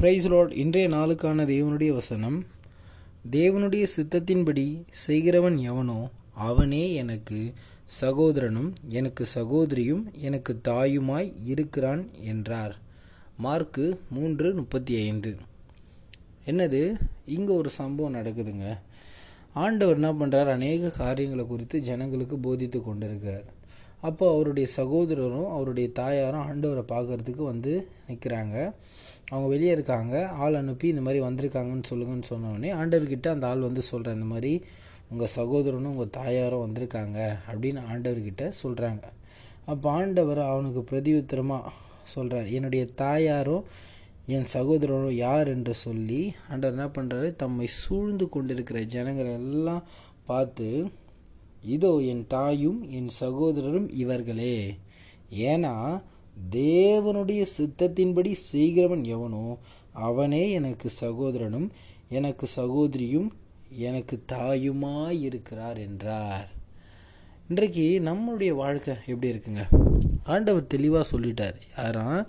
Price Lord இன்றைய நாளுக்கான தேவனுடைய வசனம் தேவனுடைய சித்தத்தின்படி செய்கிறவன் எவனோ அவனே எனக்கு சகோதரனும் எனக்கு சகோதரியும் எனக்கு தாயுமாய் இருக்கிறான் என்றார். மார்க்கு மூன்று முப்பத்தி ஐந்து. என்னது? இங்கே ஒரு சம்பவம் நடக்குதுங்க. ஆண்டவர் என்ன பண்ணுறார் அநேக காரியங்களை குறித்து ஜனங்களுக்கு போதித்து கொண்டிருக்கார் அப்போ அவருடைய சகோதரரும் அவருடைய தாயாரும் ஆண்டவரை பார்க்கறதுக்கு வந்து நிற்கிறாங்க அவங்க வெளியே இருக்காங்க. ஆள் அனுப்பி இந்த மாதிரி வந்திருக்காங்கன்னு சொல்லுங்கன்னு சொன்னோடனே ஆண்டவர்கிட்ட அந்த ஆள் வந்து சொல்கிறேன் இந்த மாதிரி உங்கள் சகோதரனும் உங்கள் தாயாரும் வந்திருக்காங்க அப்படின்னு ஆண்டவர்கிட்ட சொல்கிறாங்க அப்போ ஆண்டவர் அவனுக்கு பிரதியுத்தரமாக சொல்கிறார் என்னுடைய தாயாரும் என் சகோதரரும் யார் என்று சொல்லி ஆண்டவர் என்ன பண்ணுறாரு தம்மை சூழ்ந்து கொண்டிருக்கிற ஜனங்களை எல்லாம் பார்த்து இதோ என் தாயும் என் சகோதரரும் இவர்களே. ஏன்னா தேவனுடைய சித்தத்தின்படி செய்கிறவன் எவனோ அவனே எனக்கு சகோதரனும் எனக்கு சகோதரியும் எனக்கு தாயுமாய் இருக்கிறார் என்றார். இன்றைக்கு நம்மளுடைய வாழ்க்கை எப்படி இருக்குங்க? ஆண்டவர் தெளிவாக சொல்லிட்டார். யாரா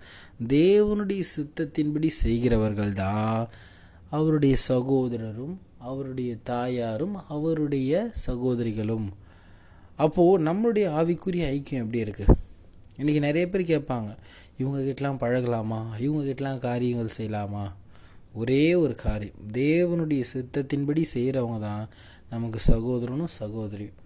தேவனுடைய சித்தத்தின்படி செய்கிறவர்கள் தான் அவருடைய சகோதரரும் அவருடைய தாயாரும் அவருடைய சகோதரிகளும். அப்போது நம்மளுடைய ஆவிக்குரிய ஐக்கியம் எப்படி இருக்குது இன்றைக்கி நிறைய பேர் கேட்பாங்க இவங்ககிட்டலாம் பழகலாமா? இவங்ககிட்டலாம் காரியங்கள் செய்யலாமா? ஒரே ஒரு காரியம் தேவனுடைய சித்தத்தின்படி செய்கிறவங்க தான் நமக்கு சகோதரனும் சகோதரியும்.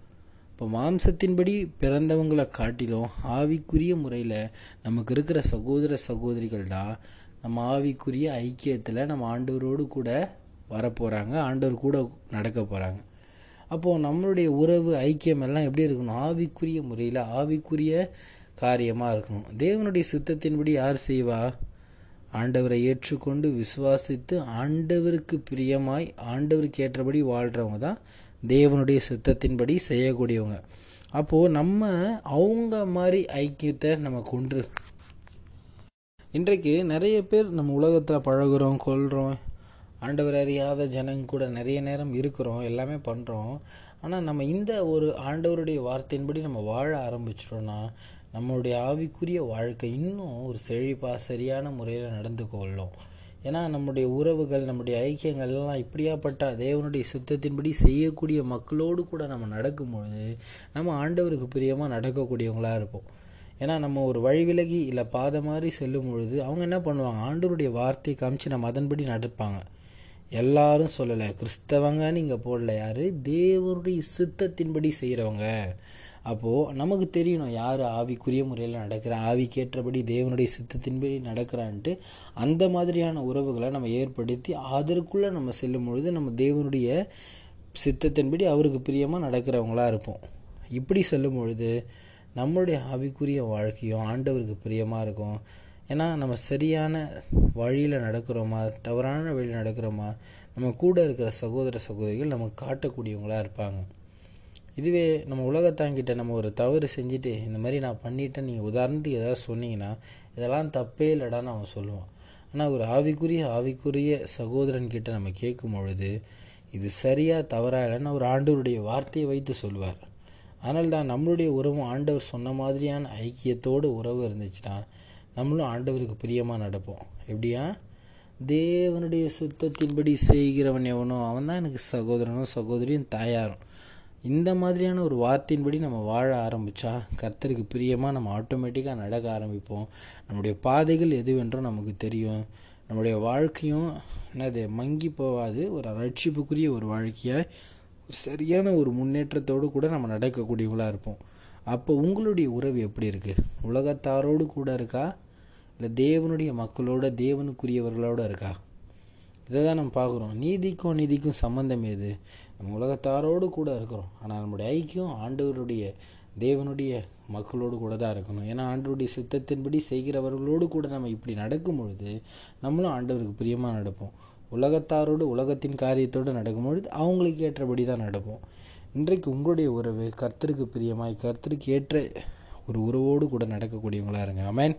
இப்போ மாம்சத்தின்படி பிறந்தவங்களை காட்டிலும் ஆவிக்குரிய முறையில் நமக்கு இருக்கிற சகோதர சகோதரிகள் தான் நம்ம ஆவிக்குரிய ஐக்கியத்தில் நம்ம ஆண்டவரோடு கூட வரப்போகிறாங்க ஆண்டவர் கூட நடக்க போகிறாங்க அப்போது நம்மளுடைய உறவு ஐக்கியம் எல்லாம் எப்படி இருக்கணும்? ஆவிக்குரிய முறையில் ஆவிக்குரிய காரியமாக இருக்கணும். தேவனுடைய சித்தத்தின்படி யார் செய்வா? ஆண்டவரை ஏற்றுக்கொண்டு விசுவாசித்து ஆண்டவருக்கு பிரியமாய் ஆண்டவருக்கு ஏற்றபடி வாழ்கிறவங்க தான் தேவனுடைய சித்தத்தின்படி செய்யக்கூடியவங்க. அப்போது நம்ம அவங்க மாதிரி ஐக்கியத்தை நம்ம கொண்டு இன்றைக்கு நிறைய பேர் நம்ம உலகத்தில் பழகுறோம் கொள்கிறோம் ஆண்டவர் அறியாத ஜனங்க கூட நிறைய நேரம் இருக்கிறோம் எல்லாமே பண்ணுறோம் ஆனால் நம்ம இந்த ஒரு ஆண்டவருடைய வார்த்தையின்படி நம்ம வாழ ஆரம்பிச்சிட்டோன்னா நம்மளுடைய ஆவிக்குரிய வாழ்க்கை இன்னும் ஒரு செழிப்பாக சரியான முறையில் நடந்து கொள்ளும். ஏன்னா நம்முடைய உறவுகள் நம்முடைய ஐக்கியங்கள் எல்லாம் இப்படியாப்பட்ட தேவனுடைய சித்தத்தின்படி செய்யக்கூடிய மக்களோடு கூட நம்ம நடக்கும்பொழுது நம்ம ஆண்டவருக்கு பிரியமாக நடக்கக்கூடியவங்களாக இருப்போம். ஏன்னா நம்ம ஒரு வழி விலகி இல்லை பாதை மாதிரி செல்லும் பொழுது அவங்க என்ன பண்ணுவாங்க? ஆண்டவருடைய வார்த்தையை காமிச்சு நம்ம அதன்படி நடப்பாங்க. எல்லாரும் சொல்லலை. கிறிஸ்தவங்கன்னு இங்கே போடல யார்? தேவனுடைய சித்தத்தின்படி செய்கிறவங்க அப்போது நமக்கு தெரியணும் யார் ஆவிக்குரிய முறையில் நடக்கிற ஆவிக்கேற்றபடி தேவனுடைய சித்தத்தின்படி நடக்கிறான்ட்டு அந்த மாதிரியான உறவுகளை நம்ம ஏற்படுத்தி அதற்குள்ளே நம்ம செல்லும் பொழுது நம்ம தேவனுடைய சித்தத்தின்படி அவருக்கு பிரியமாக நடக்கிறவங்களாக இருப்போம். இப்படி செல்லும் பொழுது நம்மளுடைய ஆவிக்குரிய வாழ்க்கையும் ஆண்டவருக்கு பிரியமாக இருக்கும். ஏன்னா நம்ம சரியான வழியில் நடக்கிறோமா தவறான வழியில் நடக்கிறோமா நம்ம கூட இருக்கிற சகோதர சகோதரிகள் நமக்கு காட்டக்கூடியவங்களாக இருப்பாங்க. இதுவே நம்ம உலகத்தாங்கிட்ட நம்ம ஒரு தவறு செஞ்சுட்டு இந்த மாதிரி நான் பண்ணிட்டேன் நீங்கள் உதாரணத்துக்கு ஏதாவது சொன்னீங்கன்னா இதெல்லாம் தப்பே இல்லைடான்னு அவன் சொல்லுவான். ஆனால் ஒரு ஆவிக்குரிய ஆவிக்குரிய சகோதரன் கிட்ட நம்ம கேட்கும் பொழுது இது சரியாக தவறா இல்லைன்னு ஒரு ஆண்டவருடைய வார்த்தையை வைத்து சொல்வார். அதனால்தான் நம்மளுடைய உறவும் ஆண்டவர் சொன்ன மாதிரியான ஐக்கியத்தோடு உறவு இருந்துச்சுன்னா நம்மளும் ஆண்டவருக்கு பிரியமாக நடப்போம். எப்படியா? தேவனுடைய சுத்தத்தின்படி செய்கிறவன் எவனோ அவன் தான் எனக்கு சகோதரனும் சகோதரியும் தாயாரும். இந்த மாதிரியான ஒரு வார்த்தையின்படி நம்ம வாழ ஆரம்பித்தா கர்த்தருக்கு பிரியமாக நம்ம ஆட்டோமேட்டிக்காக நடக்க ஆரம்பிப்போம். நம்முடைய பாதைகள் எதுவென்றும் நமக்கு தெரியும். நம்முடைய வாழ்க்கையும் என்னது மங்கி போகாது. ஒரு ரட்சிப்புக்குரிய ஒரு வாழ்க்கையாக ஒரு சரியான ஒரு முன்னேற்றத்தோடு கூட நம்ம நடக்கக்கூடியவங்களாக இருப்போம். அப்போ உங்களுடைய உறவு எப்படி இருக்குது உலகத்தாரோடு கூட இருக்கா? இல்லை தேவனுடைய மக்களோட தேவனுக்குரியவர்களோடு இருக்கா? இதை தான் நம்ம பார்க்குறோம். நீதிக்கும் நீதிக்கும் சம்மந்தம் எது? நம்ம உலகத்தாரோடு கூட இருக்கிறோம். ஆனால் நம்முடைய ஐக்கியம் ஆண்டவருடைய தேவனுடைய மக்களோடு கூட தான் இருக்கணும். ஏன்னா ஆண்டவருடைய சித்தத்தின்படி செய்கிறவர்களோடு கூட நம்ம இப்படி நடக்கும் பொழுது நம்மளும் ஆண்டவருக்கு பிரியமாக நடப்போம். உலகத்தாரோடு உலகத்தின் காரியத்தோடு நடக்கும்பொழுது அவங்களுக்கு ஏற்றபடி தான் நடப்போம். இன்றைக்கு உங்களுடைய உறவு கர்த்தருக்கு பிரியமாய் கர்த்தருக்கு ஏற்ற ஒரு உறவோடு கூட நடக்கக்கூடியவங்களாக இருங்க. அமேன்